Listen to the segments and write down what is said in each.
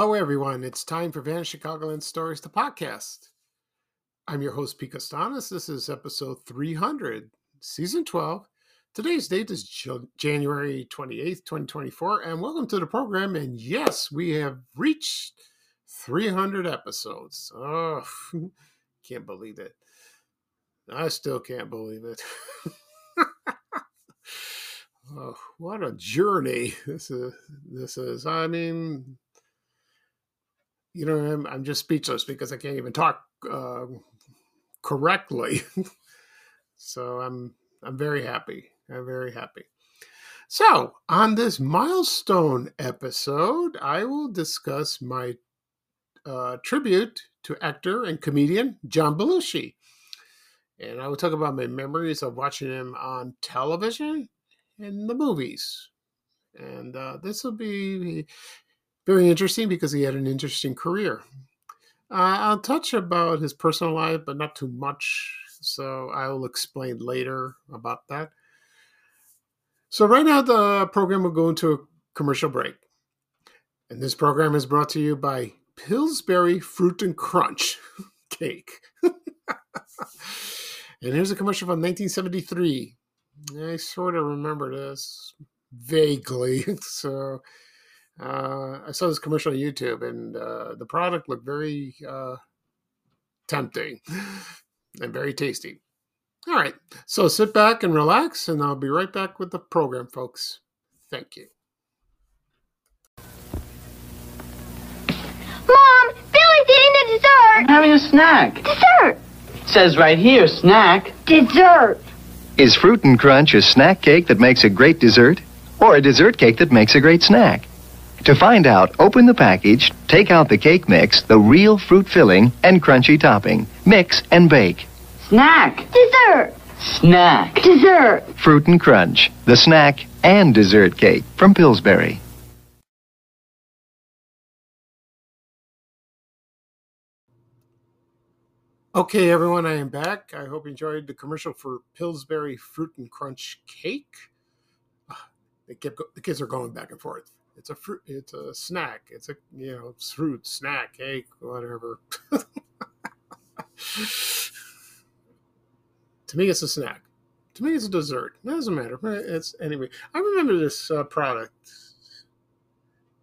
Hello, everyone. It's time for Vanished Chicagoland Stories, the podcast. I'm your host, Pete Kastanes. This is episode 300, season 12. Today's date is January 28th, 2024, and welcome to the program. And yes, we have reached 300 episodes. Oh, can't believe it. I still can't believe it. oh, what a journey this is. This is. I mean, you know, I'm, I'm just speechless because I can't even talk uh, correctly. so I'm I'm very happy. I'm very happy. So on this milestone episode, I will discuss my uh, tribute to actor and comedian John Belushi, and I will talk about my memories of watching him on television and the movies. And uh, this will be very interesting because he had an interesting career. Uh, I'll touch about his personal life, but not too much. So I will explain later about that. So right now the program will go into a commercial break. And this program is brought to you by Pillsbury Fruit and Crunch cake. and here's a commercial from 1973. I sort of remember this vaguely. So uh, I saw this commercial on YouTube, and uh, the product looked very uh, tempting and very tasty. All right, so sit back and relax, and I'll be right back with the program, folks. Thank you. Mom, Billy's eating the dessert. I'm having a snack. Dessert. It says right here, snack. Dessert. Is Fruit and Crunch a snack cake that makes a great dessert, or a dessert cake that makes a great snack? To find out, open the package, take out the cake mix, the real fruit filling, and crunchy topping. Mix and bake. Snack. Dessert. Snack. Dessert. Fruit and Crunch, the snack and dessert cake from Pillsbury. Okay, everyone, I am back. I hope you enjoyed the commercial for Pillsbury Fruit and Crunch cake. Ah, they kept the kids are going back and forth. It's a fruit. It's a snack. It's a you know fruit snack, cake, whatever. to me, it's a snack. To me, it's a dessert. It doesn't matter. It's anyway. I remember this uh, product.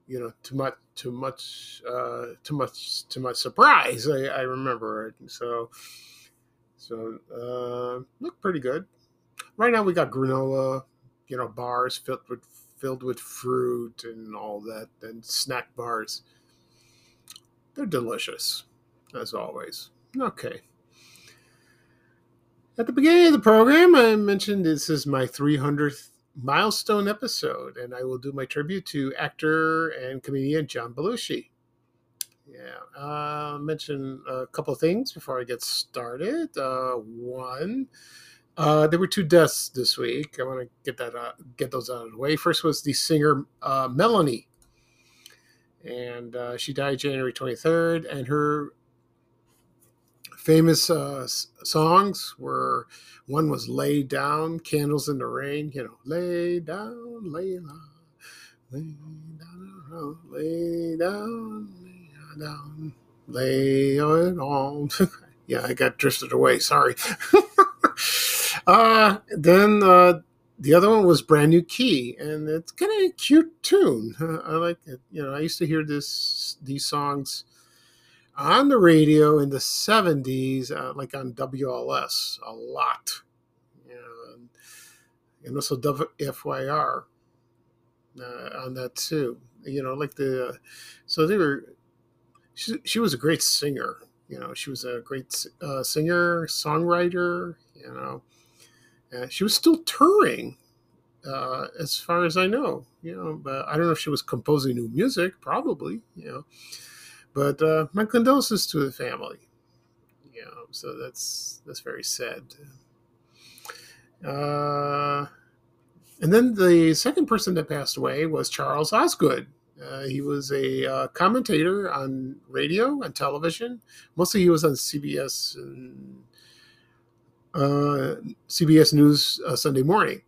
You know, too much, too much, uh, too much, to my surprise. I, I remember it. So, so uh, look pretty good. Right now, we got granola, you know, bars filled with filled with fruit and all that, and snack bars. They're delicious, as always. Okay. At the beginning of the program, I mentioned this is my 300th milestone episode, and I will do my tribute to actor and comedian John Belushi. Yeah, uh, mention a couple things before I get started. Uh, one, uh, there were two deaths this week. I want to get that uh, get those out of the way. First was the singer uh, Melanie, and uh, she died January 23rd. And her famous uh, songs were one was "Lay Down," "Candles in the Rain." You know, "Lay Down, Lay Down, Lay Down, Lay Down, Lay Down, Lay it on." yeah, I got drifted away. Sorry. Uh, then uh, the other one was Brand New Key, and it's kind of a cute tune. Uh, I like it. You know, I used to hear this these songs on the radio in the 70s, uh, like on WLS, a lot. You know, and, also WFYR uh, on that too. You know, like the, so they were, she, she was a great singer. You know, she was a great uh, singer, songwriter, you know. Uh, she was still touring uh, as far as I know. You know, but I don't know if she was composing new music, probably. You know, but uh, my condolences to the family. You know, so that's that's very sad. Uh, and then the second person that passed away was Charles Osgood. Uh, he was a uh, commentator on radio and television. Mostly, he was on CBS and uh, CBS News uh, Sunday Morning.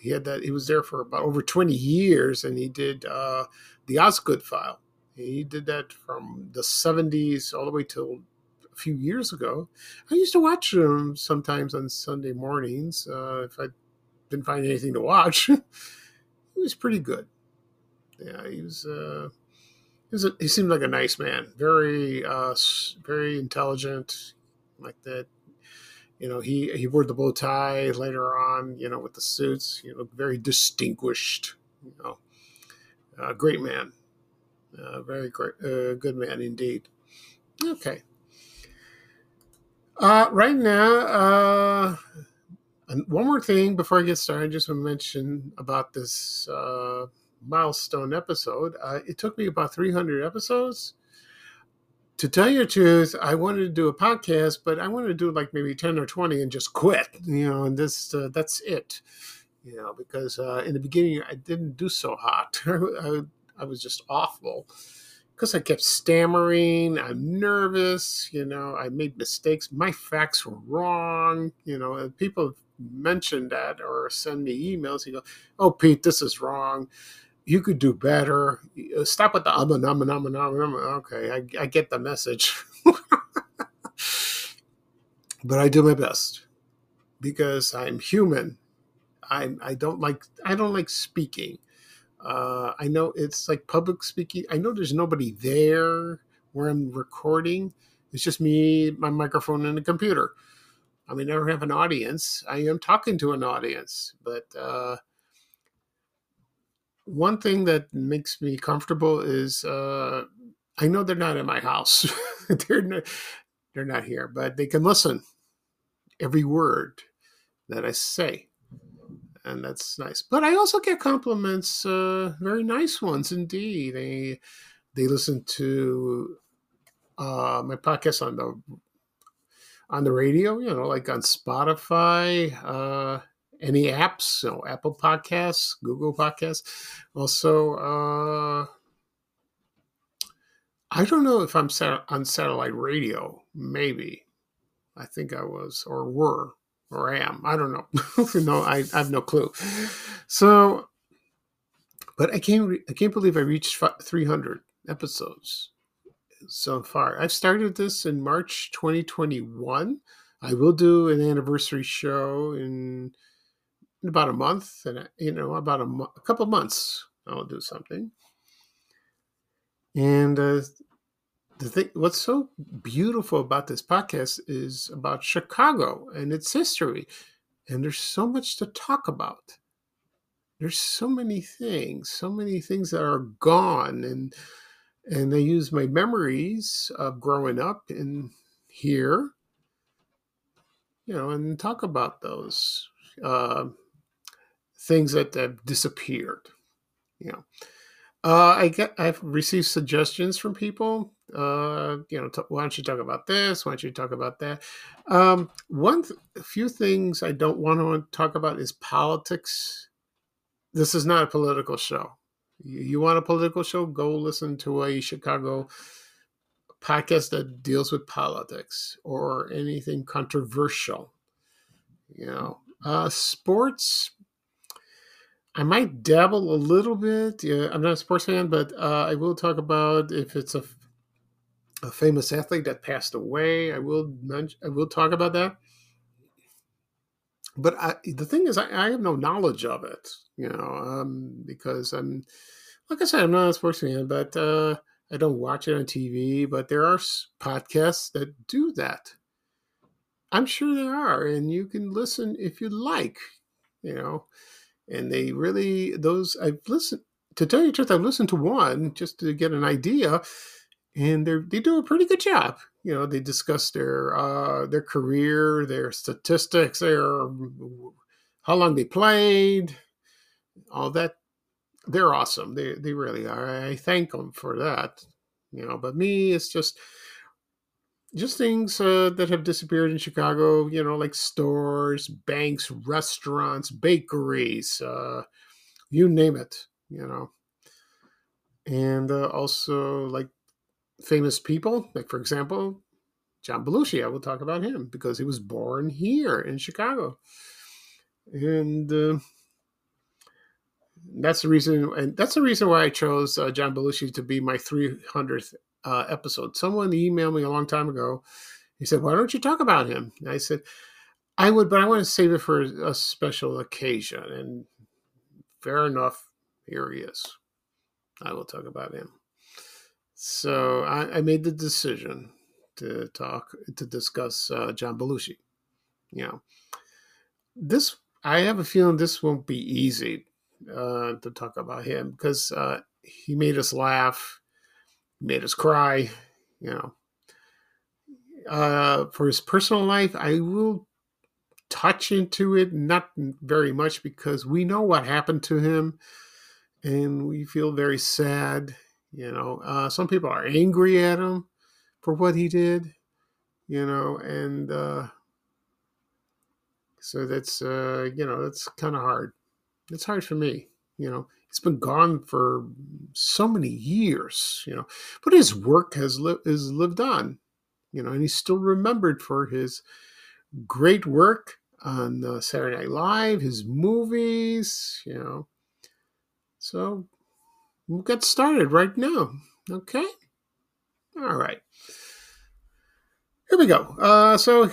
He had that. He was there for about over twenty years, and he did uh, the Osgood File. He did that from the seventies all the way till a few years ago. I used to watch him sometimes on Sunday mornings uh, if I didn't find anything to watch. he was pretty good. Yeah, he was. Uh, he, was a, he seemed like a nice man, very, uh, very intelligent, like that. You know, he he wore the bow tie later on. You know, with the suits. You know, very distinguished. You know, uh, great man, uh, very great, uh, good man indeed. Okay. Uh, right now, uh, and one more thing before I get started, I just want to mention about this uh, milestone episode. Uh, it took me about 300 episodes. To tell you the truth, I wanted to do a podcast, but I wanted to do like maybe 10 or 20 and just quit, you know, and this, uh, that's it, you know, because uh, in the beginning I didn't do so hot. I, I was just awful because I kept stammering. I'm nervous, you know, I made mistakes. My facts were wrong, you know, people mentioned that or send me emails. You go, oh, Pete, this is wrong you could do better. Stop with the um, um, um, um, um, Okay, I, I get the message. but I do my best because I'm human. I I don't like I don't like speaking. Uh, I know it's like public speaking. I know there's nobody there where I'm recording. It's just me, my microphone, and a computer. I mean, I never have an audience. I am talking to an audience, but uh, one thing that makes me comfortable is uh, I know they're not in my house. they're not, they're not here, but they can listen every word that I say, and that's nice. But I also get compliments, uh, very nice ones indeed. They they listen to uh, my podcast on the on the radio, you know, like on Spotify. Uh, any apps, so Apple Podcasts, Google Podcasts. Also, uh, I don't know if I'm sat- on satellite radio. Maybe, I think I was, or were, or am. I don't know. no, I, I, have no clue. So, but I can't. Re- I can't believe I reached 300 episodes so far. I've started this in March 2021. I will do an anniversary show in in about a month, and you know, about a, mo- a couple months, I'll do something. And uh, the thing, what's so beautiful about this podcast is about Chicago and its history, and there's so much to talk about. There's so many things, so many things that are gone, and and I use my memories of growing up in here, you know, and talk about those. Uh, things that have disappeared. You know, uh, I get I've received suggestions from people. Uh, you know, t- why don't you talk about this? Why don't you talk about that? Um, one th- few things I don't want to talk about is politics. This is not a political show. You, you want a political show? Go listen to a Chicago podcast that deals with politics or anything controversial. You know, uh, sports I might dabble a little bit. Yeah, I'm not a sports fan, but uh, I will talk about if it's a, a famous athlete that passed away. I will mention, I will talk about that. But I, the thing is, I, I, have no knowledge of it, you know, um, because I'm, like I said, I'm not a sports fan, but uh, I don't watch it on TV. But there are podcasts that do that. I'm sure there are, and you can listen if you like, you know and they really those I've listened to tell you the truth. I've listened to one just to get an idea, and they they do a pretty good job. You know, they discuss their uh, their career, their statistics, their how long they played, all that they're awesome. They they really are. I thank them for that. You know, but me, it's just just things uh, that have disappeared in Chicago. You know, like stores, banks, restaurants, bakeries, uh, you name it. You know, and uh, also like famous people, like for example, John Belushi. I will talk about him because he was born here in Chicago, and uh, that's the reason. And that's the reason why I chose uh, John Belushi to be my 300th uh, episode. Someone emailed me a long time ago. He said, "Why don't you talk about him?" And I said, "I would, but I want to save it for a special occasion." And fair enough, here he is. I will talk about him. So I, I made the decision to talk to discuss uh, John Belushi. You know, this I have a feeling this won't be easy uh, to talk about him because uh, he made us laugh, made us cry. You know, uh, for his personal life, I will touch into it, not very much because we know what happened to him, and we feel very sad. You know, uh, some people are angry at him for what he did. You know, and uh, so that's uh, you know that's kind of hard. It's hard for me. You know, he's been gone for so many years. You know, but his work has li- is lived on. You know, and he's still remembered for his great work on uh, Saturday Night Live, his movies. You know, so we'll get started right now. Okay. All right. Here we go. Uh, so,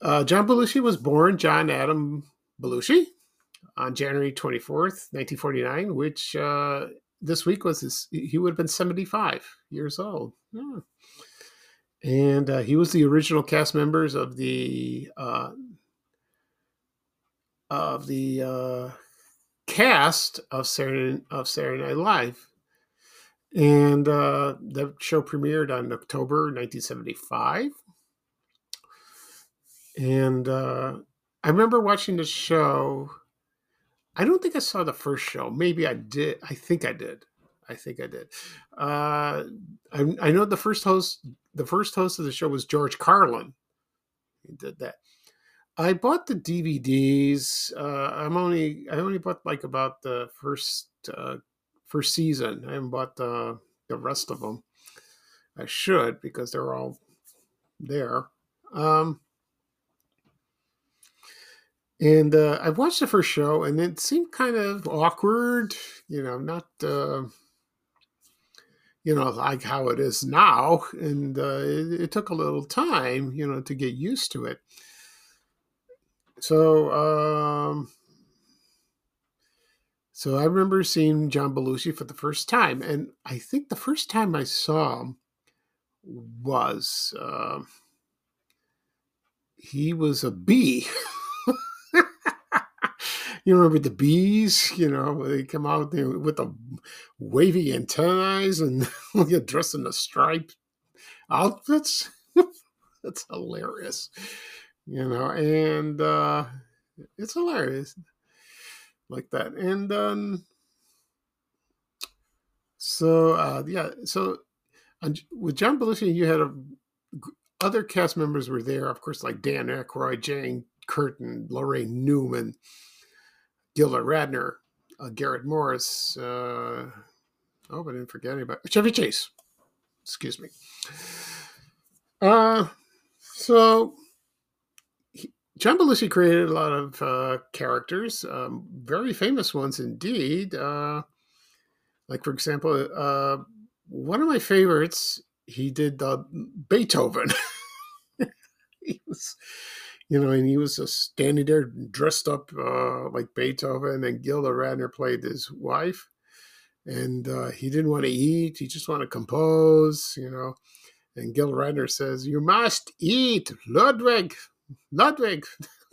uh, John Belushi was born John Adam Belushi on January 24th, 1949, which uh, this week was his, he would have been 75 years old. Yeah. And uh, he was the original cast members of the uh, of the uh, cast of Saturday, of Saturday Night Live. And uh, the show premiered on October 1975. And uh, I remember watching the show I don't think I saw the first show. Maybe I did. I think I did. I think I did. Uh, I, I know the first host. The first host of the show was George Carlin. He did that. I bought the DVDs. Uh, I'm only. I only bought like about the first uh, first season. I haven't bought the the rest of them. I should because they're all there. Um, and uh, I watched the first show, and it seemed kind of awkward. You know, not uh, you know like how it is now, and uh, it, it, took a little time, you know, to get used to it. So, um, so I remember seeing John Belushi for the first time, and I think the first time I saw him was uh, he was a bee. you remember the bees, you know, they come out there with the wavy antennae and dressed in the striped outfits. That's hilarious, you know, and uh, it's hilarious like that. And um, so, uh, yeah, so with John Belushi, you had a, other cast members were there, of course, like Dan Aykroyd, Jane Curtin, Laraine Newman, Gilda Radner, uh, Garrett Morris. Uh, oh, I didn't forget anybody. Chevy Chase. Excuse me. Uh, so he, John Belushi created a lot of uh, characters, um, very famous ones indeed. Uh, like for example, uh, one of my favorites, he did uh, Beethoven. he was you know, and he was just standing there dressed up uh, like Beethoven, and Gilda Radner played his wife, and uh, he didn't want to eat; he just wanted to compose, you know. And Gilda Radner says, "You must eat, Ludwig, Ludwig."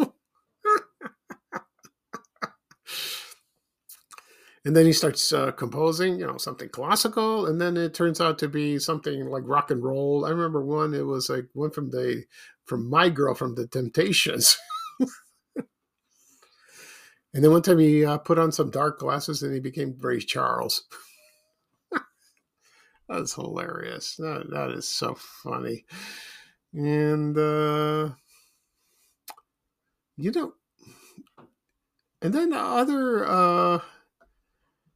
and then he starts uh, composing, you know, something classical, and then it turns out to be something like rock and roll. I remember one; it was like one from the from my girl from the Temptations. And then one time he uh, put on some dark glasses and he became Ray Charles. That's hilarious. That, that is so funny. And, uh, you know, and then other, uh,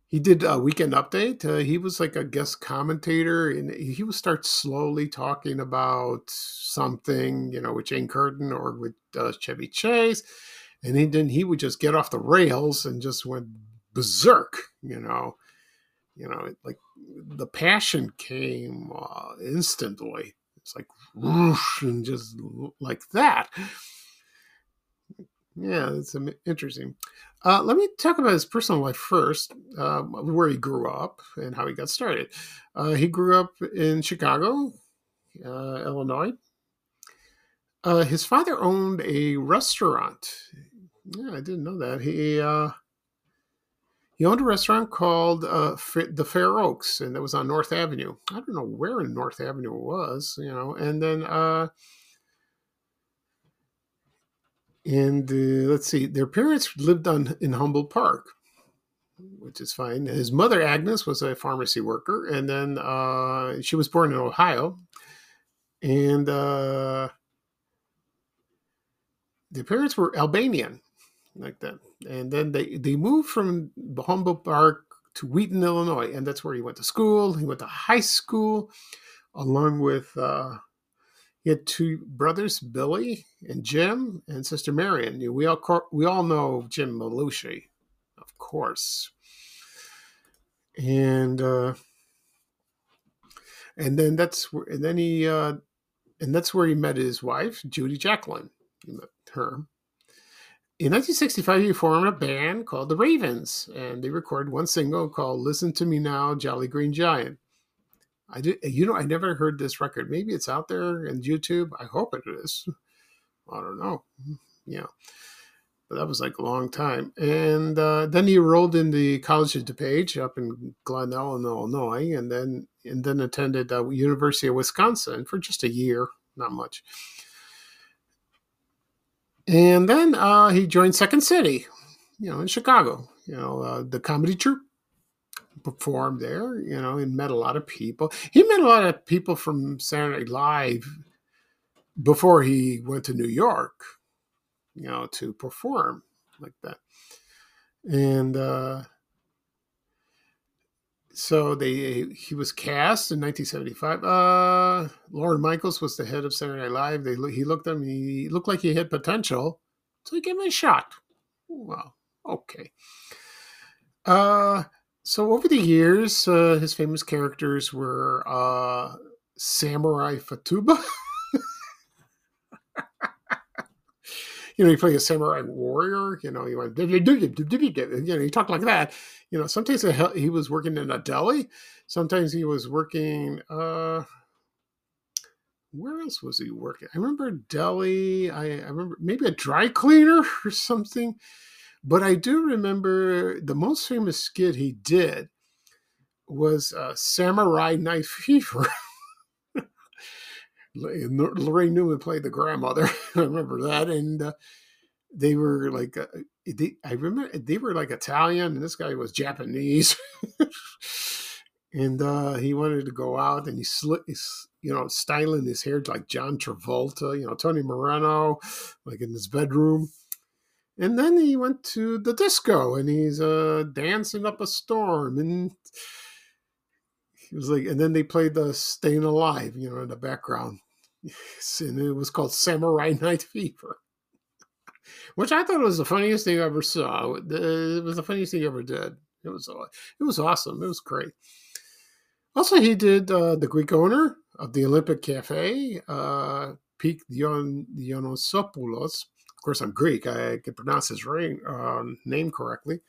he did a weekend update. Uh, he was like a guest commentator, and he would start slowly talking about something, you know, with Jane Curtin or with uh, Chevy Chase, and he then he would just get off the rails and just went berserk, you know, you know, like the passion came uh, instantly. It's like whoosh, and just like that. Yeah, it's interesting. Uh, let me talk about his personal life first, uh, where he grew up and how he got started. Uh, he grew up in Chicago, uh, Illinois. Uh, his father owned a restaurant. Yeah, I didn't know that. He uh, he owned a restaurant called the Fair Oaks, and that was on North Avenue. I don't know where in North Avenue it was, you know. And then and uh, let's see, their parents lived on in Humboldt Park, which is fine. His mother Agnes was a pharmacy worker, and then uh, she was born in Ohio, and uh, their parents were Albanian, like that. And then they they moved from Humboldt Park to Wheaton, Illinois, and that's where he went to school. He went to high school, along with uh, he had two brothers, Billy and Jim, and sister Marion. We all we all know Jim Belushi, of course. And uh, and then that's where and then he uh, and that's where he met his wife, Judy Jacklin. He met her. In 1965, he formed a band called the Ravens, and they recorded one single called "Listen to Me Now, Jolly Green Giant." I did, you know, I never heard this record. Maybe it's out there in YouTube. I hope it is. I don't know. Yeah, but that was like a long time. And uh, then he enrolled in the College of DuPage up in Glen Ellyn, Illinois, and then and then attended uh, University of Wisconsin for just a year, not much. And then uh, he joined Second City, you know, in Chicago. You know, uh, the comedy troupe performed there, you know, and met a lot of people. He met a lot of people from Saturday Night Live before he went to New York, you know, to perform like that. And uh, so they he was cast in 1975. Uh, Lorne Michaels was the head of Saturday Night Live. They he looked at him. He looked like he had potential, so he gave him a shot. Well, okay. Uh, so over the years, uh, his famous characters were uh, Samurai Futaba. you know, he played a samurai warrior. You know, he went, you know, he talked like that. You know, sometimes he was working in a deli. Sometimes he was working. Uh, where else was he working? I remember deli. I, I remember maybe a dry cleaner or something. But I do remember the most famous skit he did was uh, Samurai Night Fever. Laraine Newman played the grandmother. I remember that, and uh, they were like, uh, they, I remember they were like Italian, and this guy was Japanese, and uh, he wanted to go out, and he slit, you know, styling his hair like John Travolta, you know, Tony Moreno, like in his bedroom and then he went to the disco and he's uh, dancing up a storm. And he was like, and then they played the Staying Alive, you know, in the background. And it was called Samurai Night Fever, which I thought was the funniest thing I ever saw. It was the funniest thing he ever did. It was, it was awesome. It was great. Also, he did uh, the Greek owner of the Olympic Cafe, uh, Pete Dion, course, I'm Greek. I can pronounce his ring, uh, name correctly.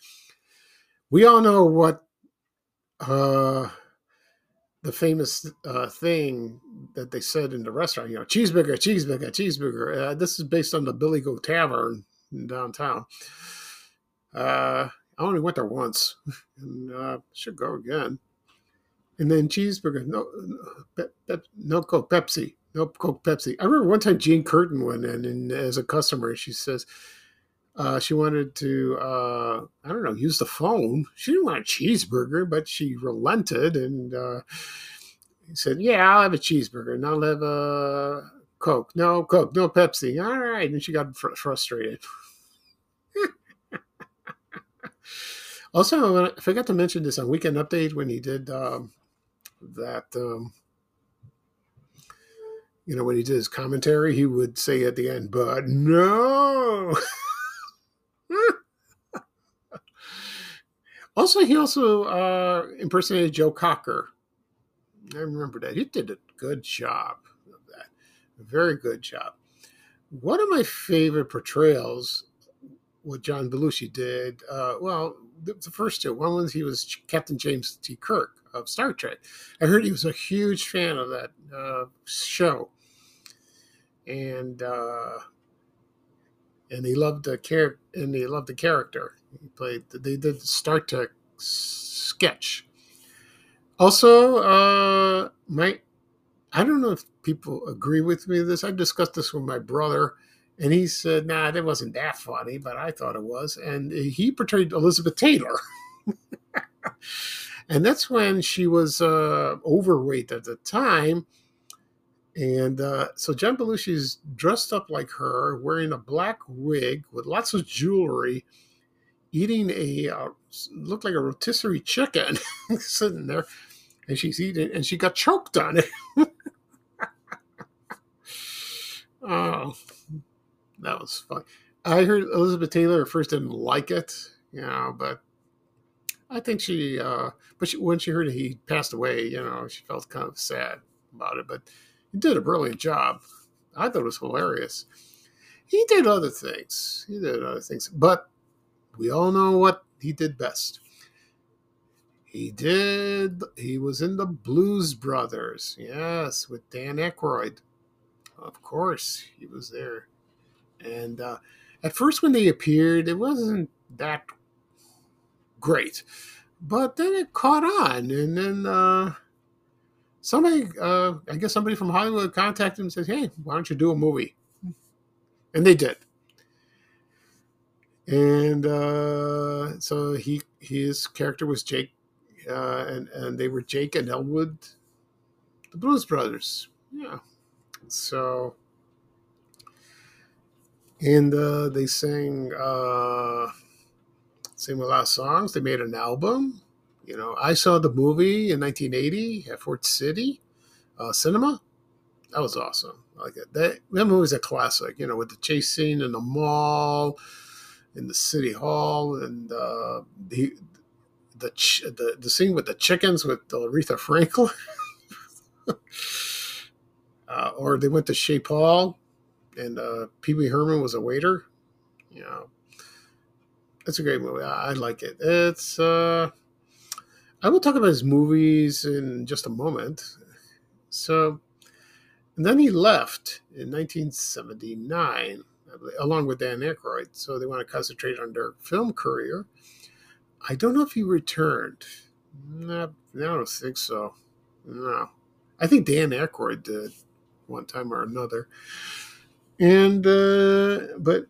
We all know what uh, the famous uh, thing that they said in the restaurant, you know, cheeseburger, cheeseburger, cheeseburger. Uh, this is based on the Billy Goat Tavern downtown. Uh, I only went there once, and uh, should go again. And then cheeseburger, no, no, no Coke, Pepsi. No Coke Pepsi. I remember one time Jane Curtin went in and as a customer, she says, uh, she wanted to, uh, I don't know, use the phone. She didn't want a cheeseburger, but she relented and uh, said, "Yeah, I'll have a cheeseburger and I'll have a Coke. No Coke, no Pepsi. All right." And she got fr- frustrated. also, I forgot to mention this on Weekend Update when he did um, that. Um, you know, when he did his commentary, he would say at the end, "But no." also, he also uh, impersonated Joe Cocker. I remember that. He did a good job of that. A very good job. One of my favorite portrayals, what John Belushi did, uh, well, the, the first two. One was he was Captain James T. Kirk of Star Trek. I heard he was a huge fan of that uh, show. And uh, and he loved the char- and he loved the character. He played. They did the Star Trek sketch. Also, uh, my I don't know if people agree with me. This I discussed this with my brother, and he said, "Nah, that wasn't that funny," but I thought it was. And he portrayed Elizabeth Taylor. and that's when she was uh, overweight at the time and uh, so John is dressed up like her, wearing a black wig with lots of jewelry, eating a uh, looked like a rotisserie chicken, sitting there, and she's eating, and she got choked on it. oh, that was fun. I heard Elizabeth Taylor at first didn't like it, you know, but I think she, uh, but she, when she heard he passed away, you know, she felt kind of sad about it, but he did a brilliant job. I thought it was hilarious. He did other things. He did other things, but we all know what he did best. He did. He was in the Blues Brothers. Yes, with Dan Aykroyd. Of course, he was there. And uh, at first, when they appeared, it wasn't that great, but then it caught on, and then. Uh, somebody, uh, I guess somebody from Hollywood contacted him and said, "Hey, why don't you do a movie?" And they did. And uh, so he his character was Jake, uh, and and they were Jake and Elwood, the Blues Brothers. Yeah. So, and uh, they sang uh, sang a lot of songs. They made an album. You know, I saw the movie in 1980 at Ford City uh, Cinema. That was awesome. I like it. That that movie's a classic. You know, with the chase scene in the mall, in the city hall, and uh, the the the the scene with the chickens with Aretha Franklin. uh, or they went to Chez Paul, and uh, Pee Wee Herman was a waiter. You know, it's a great movie. I, I like it. It's uh, I will talk about his movies in just a moment. So, and then he left in 1979, along with Dan Aykroyd. So they want to concentrate on their film career. I don't know if he returned. No, I don't think so. No, I think Dan Aykroyd did one time or another. And uh, but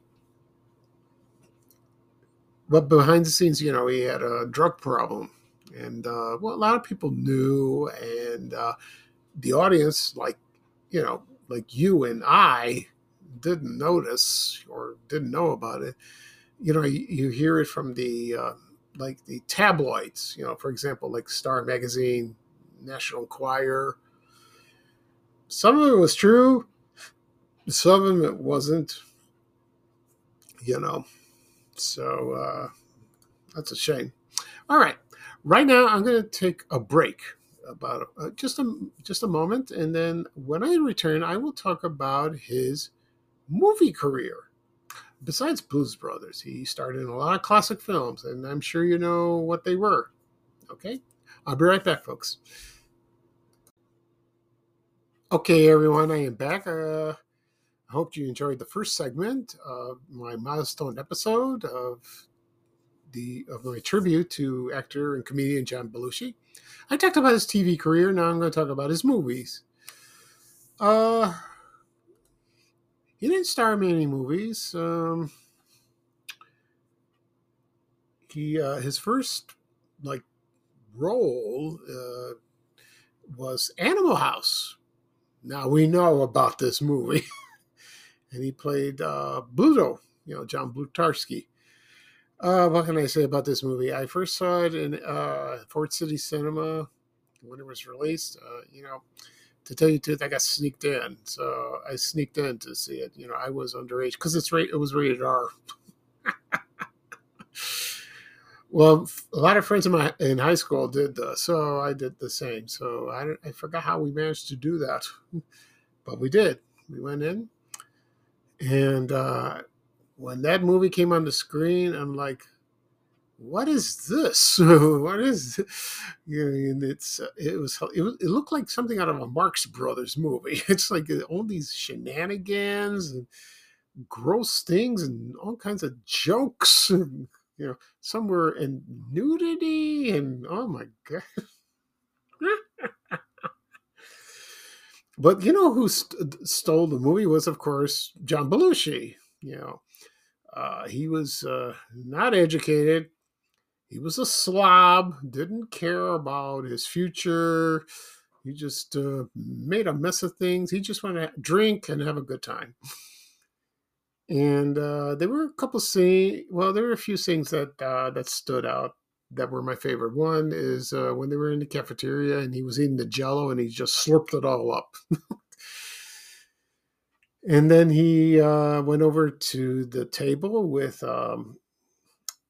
but behind the scenes, you know, he had a drug problem and uh, well, a lot of people knew, and uh, the audience, like you know, like you and I, didn't notice or didn't know about it. You know, you, you hear it from the uh, like the tabloids. You know, for example, like Star Magazine, National Enquirer. Some of it was true, some of it wasn't. You know, so uh, that's a shame. All right right now i'm going to take a break about uh, just a just a moment and then when i return i will talk about his movie career. Besides blues brothers he starred in a lot of classic films and i'm sure you know what they were. Okay? I'll be right back folks. Okay everyone i am back. Uh, i hope you enjoyed the first segment of my milestone episode of the of my tribute to actor and comedian John Belushi. I talked about his TV career. Now I'm going to talk about his movies. Uh, he didn't star in many movies. Um, he uh, his first like role uh, was Animal House. Now we know about this movie, and he played uh, Bluto, you know, John Blutarsky. Uh, what can I say about this movie? I first saw it in uh, Ford City Cinema when it was released. Uh, you know, to tell you the truth, I got sneaked in, so I sneaked in to see it. You know, I was underage because it's it was rated R. well, a lot of friends in my in high school did so I did the same. So I I forgot how we managed to do that, but we did. We went in, and uh, when that movie came on the screen, I'm like, what is this? what is you know, it's uh, it was it, was, it looked like something out of a Marx Brothers movie. It's like uh, all these shenanigans and gross things and all kinds of jokes. And, you know, somewhere in nudity and oh my god. but you know who st- stole the movie was of course John Belushi. You know, uh, he was uh, not educated. He was a slob, didn't care about his future. He just uh, made a mess of things. He just wanted to drink and have a good time. And uh, there were a couple of scenes. Well, there were a few things that uh, that stood out that were my favorite. One is uh, when they were in the cafeteria and he was eating the Jello and he just slurped it all up. and then he uh, went over to the table with um,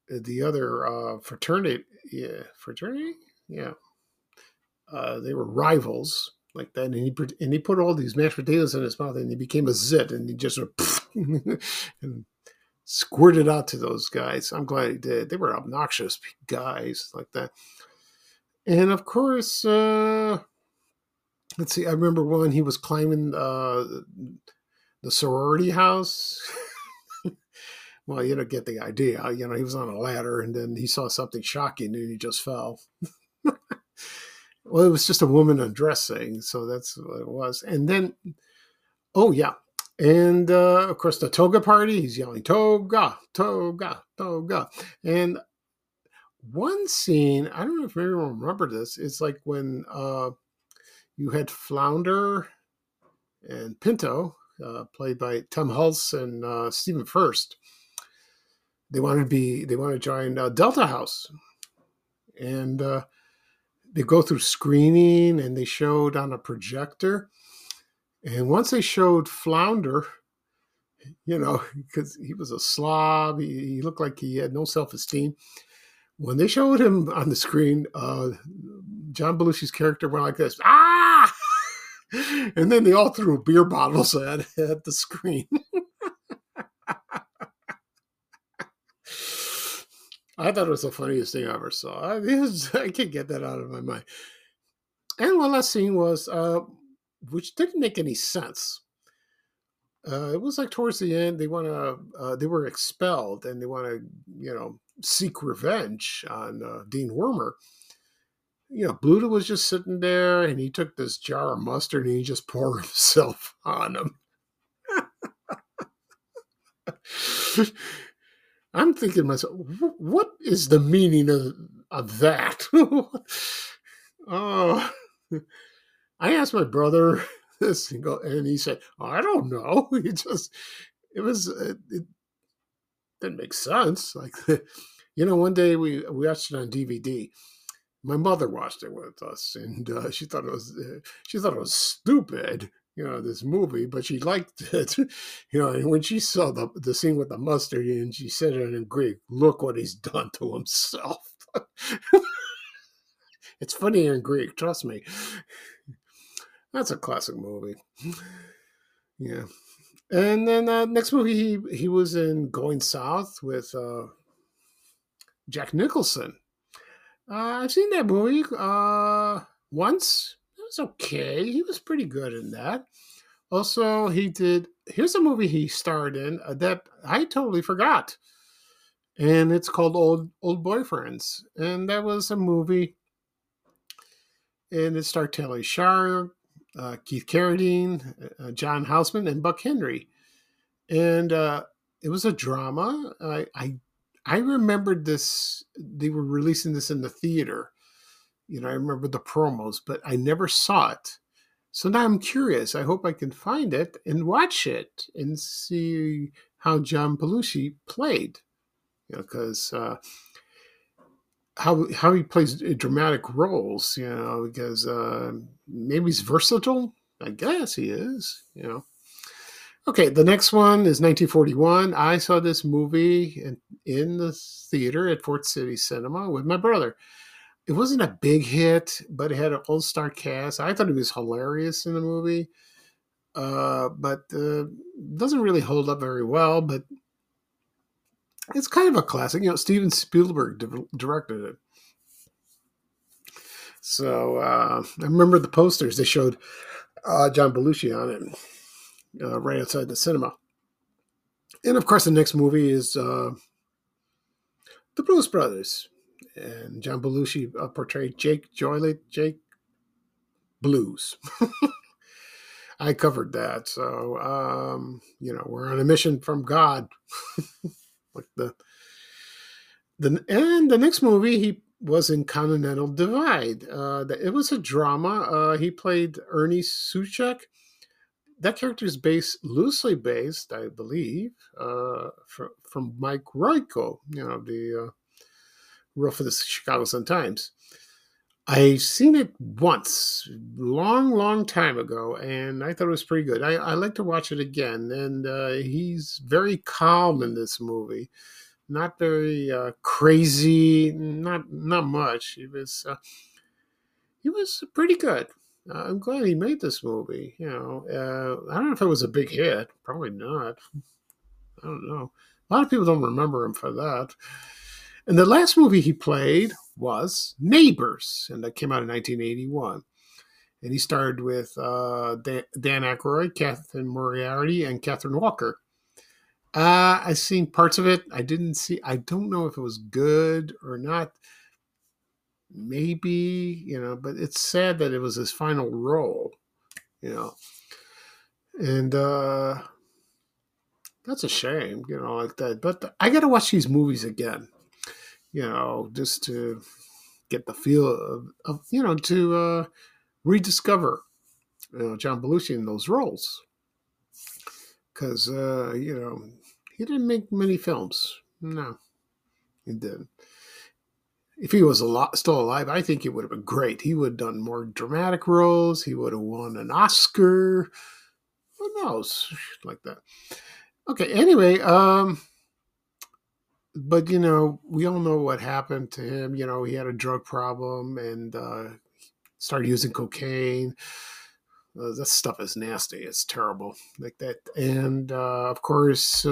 the other uh, fraternity. Yeah, fraternity. Yeah, uh, they were rivals like that, and he and he put all these mashed potatoes in his mouth, and he became a zit, and he just and squirted out to those guys. I'm glad he did. They were obnoxious guys like that, and of course. Uh, let's see. I remember when he was climbing uh, the sorority house. well, you don't get the idea. You know, he was on a ladder and then he saw something shocking and he just fell. well, it was just a woman undressing, so that's what it was. And then, oh yeah, and uh, of course the toga party. He's yelling toga, toga, toga, and one scene. I don't know if anyone remember this. It's like when uh, you had Flounder and Pinto played by Tom Hulce and uh, Stephen Furst. They wanted to be they want to join uh, Delta House, and uh, they go through screening and they showed on a projector. And once they showed Flounder, you know, because he was a slob, he, he, looked like he had no self esteem. When they showed him on the screen, uh, John Belushi's character went like this, ah! And then they all threw beer bottles at, at the screen. I thought it was the funniest thing I ever saw. I, was, I can't get that out of my mind. And one last scene was, uh, which didn't make any sense. Uh, it was like towards the end, they want to, uh, they were expelled and they want to, you know, seek revenge on uh, Dean Wormer you know, Bluto was just sitting there and he took this jar of mustard and he just poured himself on him. I'm thinking to myself, what is the meaning of, of that? oh, I asked my brother this and, go, and he said, I don't know. He just, it was, uh, it, it didn't make sense. Like, you know, one day we, we watched it on DVD my mother watched it with us, and uh, she thought it was uh, she thought it was stupid, you know, this movie, but she liked it, you know. And when she saw the the scene with the mustard, and she said it in Greek, "Look what he's done to himself." it's funny in Greek, trust me. That's a classic movie. Yeah. And then uh, next movie, he he was in Going South with uh, Jack Nicholson uh, I've seen that movie uh, once. It was okay. He was pretty good in that. Also, he did. Here's a movie he starred in uh, that I totally forgot, and it's called Old Old Boyfriends, and that was a movie. And it starred Talia Shire, uh, Keith Carradine, uh, John Houseman, and Buck Henry, and uh, it was a drama. I, I I remembered this. They were releasing this in the theater. You know, I remember the promos, but I never saw it. So now I'm curious. I hope I can find it and watch it and see how John Belushi played. You know, because uh, how how he plays dramatic roles. You know, because uh, maybe he's versatile. I guess he is. You know. Okay, the next one is 1941. I saw this movie in, in the theater at Ford City Cinema with my brother. It wasn't a big hit, but it had an all star cast. I thought it was hilarious in the movie, uh, but uh, doesn't really hold up very well. But it's kind of a classic. You know, Steven Spielberg di- directed it. So uh, I remember the posters they showed uh, John Belushi on it uh, right outside the cinema. And of course, the next movie is uh, The Blues Brothers. And John Belushi uh, portrayed Jake Joliet, Jake Blues. I covered that. So, um, you know, we're on a mission from God. like the, the, and the next movie he was in Continental Divide. Uh, it was a drama. Uh, he played Ernie Souchak that character is based loosely based, I believe, uh, from, from Mike Royko, you know, the uh, wrote for the Chicago Sun Times. I've seen it once, long, long time ago, and I thought it was pretty good. I, I like to watch it again, and uh, he's very calm in this movie, not very uh, crazy, not not much. He was uh, he was pretty good. Uh, I'm glad he made this movie. You know, uh, I don't know if it was a big hit. Probably not. I don't know. A lot of people don't remember him for that. And the last movie he played was Neighbors, and that came out in 1981. And he starred with uh, Dan, Dan Aykroyd, Catherine Moriarty, and Kathryn Walker. Uh, I've seen parts of it. I didn't see. I don't know if it was good or not maybe you know but it's sad that it was his final role you know. And uh that's a shame you know like that but i gotta watch these movies again you know just to get the feel of, of you know to uh rediscover you know john belushi in those roles. Because uh you know he didn't make many films. No he didn't if he was a lot, still alive, I think he would have been great. He would have done more dramatic roles. He would have won an Oscar. Who knows? Like that. Okay. Anyway, um, but you know, we all know what happened to him. You know, he had a drug problem and uh, started using cocaine. Uh, that stuff is nasty. It's terrible, like that. And uh, of course,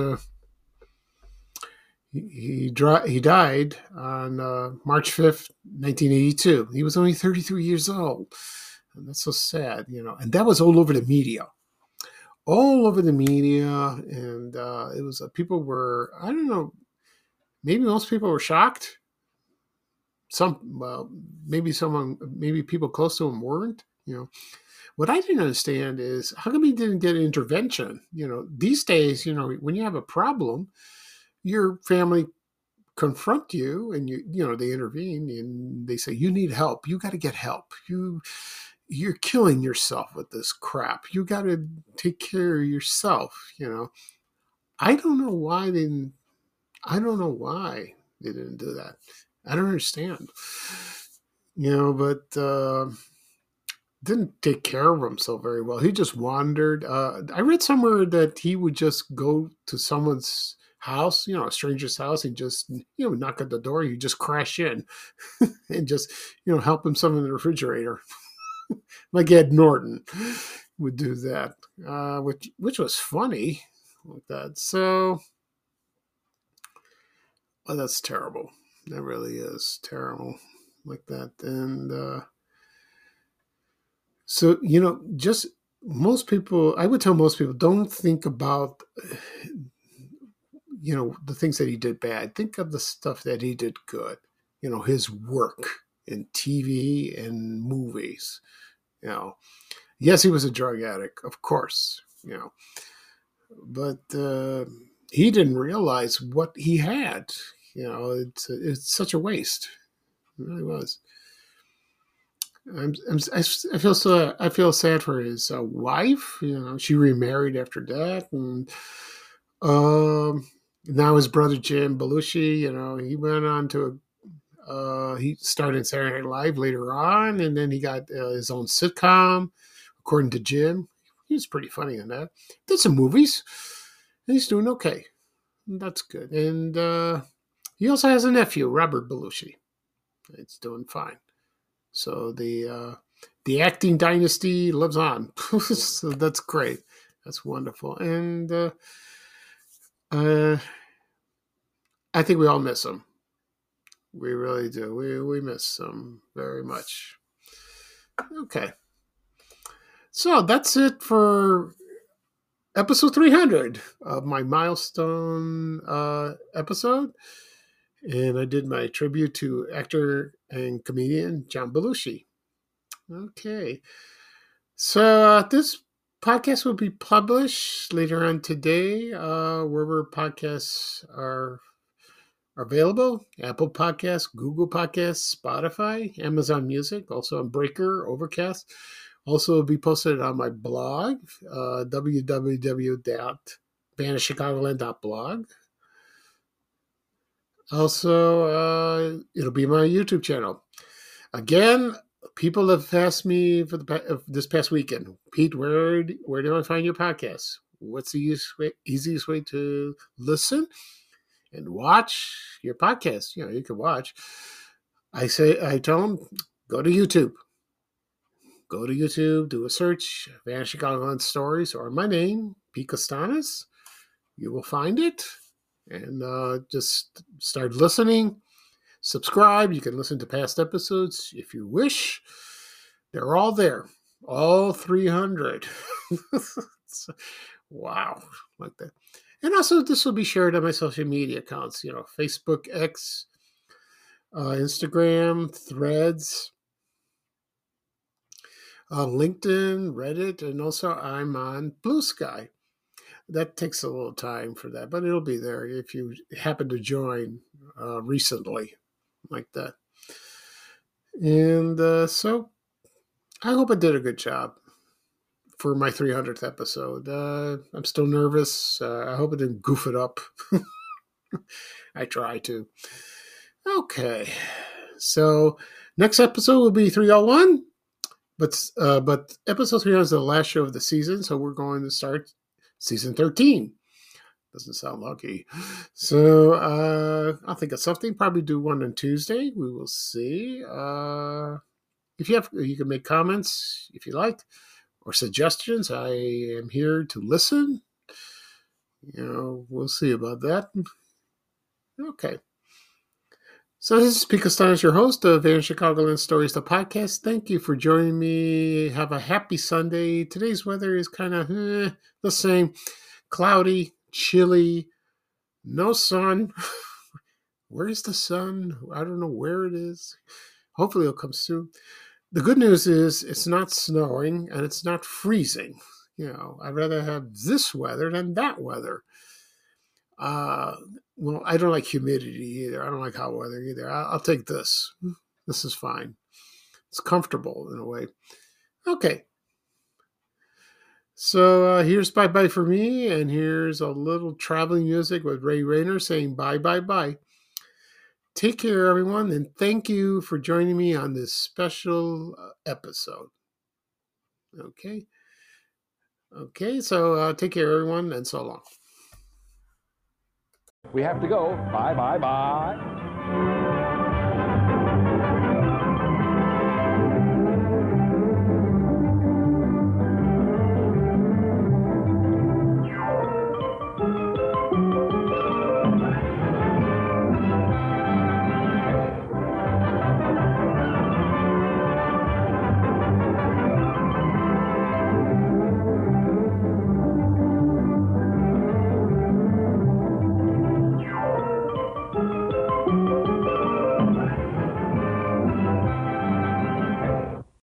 he he died on uh, March 5th, 1982. He was only 33 years old. And that's so sad, you know. And that was all over the media. All over the media. And uh, it was, uh, people were, I don't know, maybe most people were shocked. Some, well, maybe someone, maybe people close to him weren't, you know. What I didn't understand is how come he didn't get intervention? You know, these days, you know, when you have a problem, your family confront you and you you know they intervene and they say you need help. You got to get help. You you're killing yourself with this crap. You got to take care of yourself you know? I don't know why they didn't i don't know why they didn't do that. I don't understand. You know but uh didn't take care of himself very well. He just wandered uh i read somewhere that he would just go to someone's house, you know, a stranger's house, and just you know knock at the door, you just crash in, and just you know help him some in the refrigerator, like Ed Norton would do that, uh, which which was funny like that. So, well, that's terrible. That really is terrible like that, and uh, so you know, just most people, I would tell most people, don't think about you know the things that he did bad think of the stuff that he did good you know his work in tv and movies you know yes he was a drug addict of course you know but uh, he didn't realize what he had You know, it's it's such a waste. It really was. I'm, I'm, I feel so. I feel sad for his uh, wife. You know, she remarried after that, and um, now his brother Jim Belushi. You know, he went on to. Uh, he started Saturday Night Live later on, and then he got uh, his own sitcom. According to Jim, he was pretty funny in that. Did some movies. And he's doing okay. That's good. And uh, he also has a nephew, Robert Belushi. It's doing fine. So the uh, the acting dynasty lives on. so that's great. That's wonderful. And uh, uh, I think we all miss him. We really do. We we miss him very much. Okay. So that's it for episode 300 of my milestone uh, episode. And I did my tribute to actor and comedian John Belushi. Okay. So uh, this podcast will be published later on today, uh, wherever podcasts are are available Apple Podcasts, Google Podcasts, Spotify, Amazon Music, also on Breaker, Overcast. Also, will be posted on my blog, uh, www.vanishingchicagoland.blog. Also, uh, it'll be my YouTube channel. Again, people have asked me for the this past weekend, Pete, where where do I find your podcast? What's the easiest way, easiest way to listen and watch your podcast? You know, you can watch. I say, I tell them, go to YouTube go to YouTube, do a search, Vanishing Chicagoland Stories, or my name, Pete Kastanes. You will find it. And uh, just start listening. Subscribe. You can listen to past episodes if you wish. They're all there. All 300. wow. Like that. And also, this will be shared on my social media accounts, you know, Facebook, X, uh, Instagram, Threads, uh, LinkedIn, Reddit, and also I'm on Blue Sky. That takes a little time for that, but it'll be there if you happen to join uh, recently, like that. And uh, so I hope I did a good job for my 300th episode. Uh, I'm still nervous. Uh, I hope I didn't goof it up. I try to. Okay. So next episode will be 301 but uh, but episode three is the last show of the season, so we're going to start season thirteen. Doesn't sound lucky. So uh, I'll think of something. Probably do one on Tuesday. We will see. Uh, if you have, you can make comments if you like or suggestions. I am here to listen. You know, we'll see about that. Okay. So this is Pete Kastanes, your host of Air Chicagoland Stories, the podcast. Thank you for joining me. Have a happy Sunday. Today's weather is kind of eh, the same. Cloudy, chilly, no sun. Where's the sun? I don't know where it is. Hopefully it'll come soon. The good news is it's not snowing and it's not freezing. You know, I'd rather have this weather than that weather. Uh, well, I don't like humidity either. I don't like hot weather either. I'll, I'll take this. This is fine. It's comfortable in a way. Okay. So uh, here's bye bye for me, and here's a little traveling music with Ray Rayner saying bye bye bye. Take care, everyone, and thank you for joining me on this special uh, episode. Okay. Okay, so uh, take care, everyone, and so long. We have to go. Bye, bye, bye.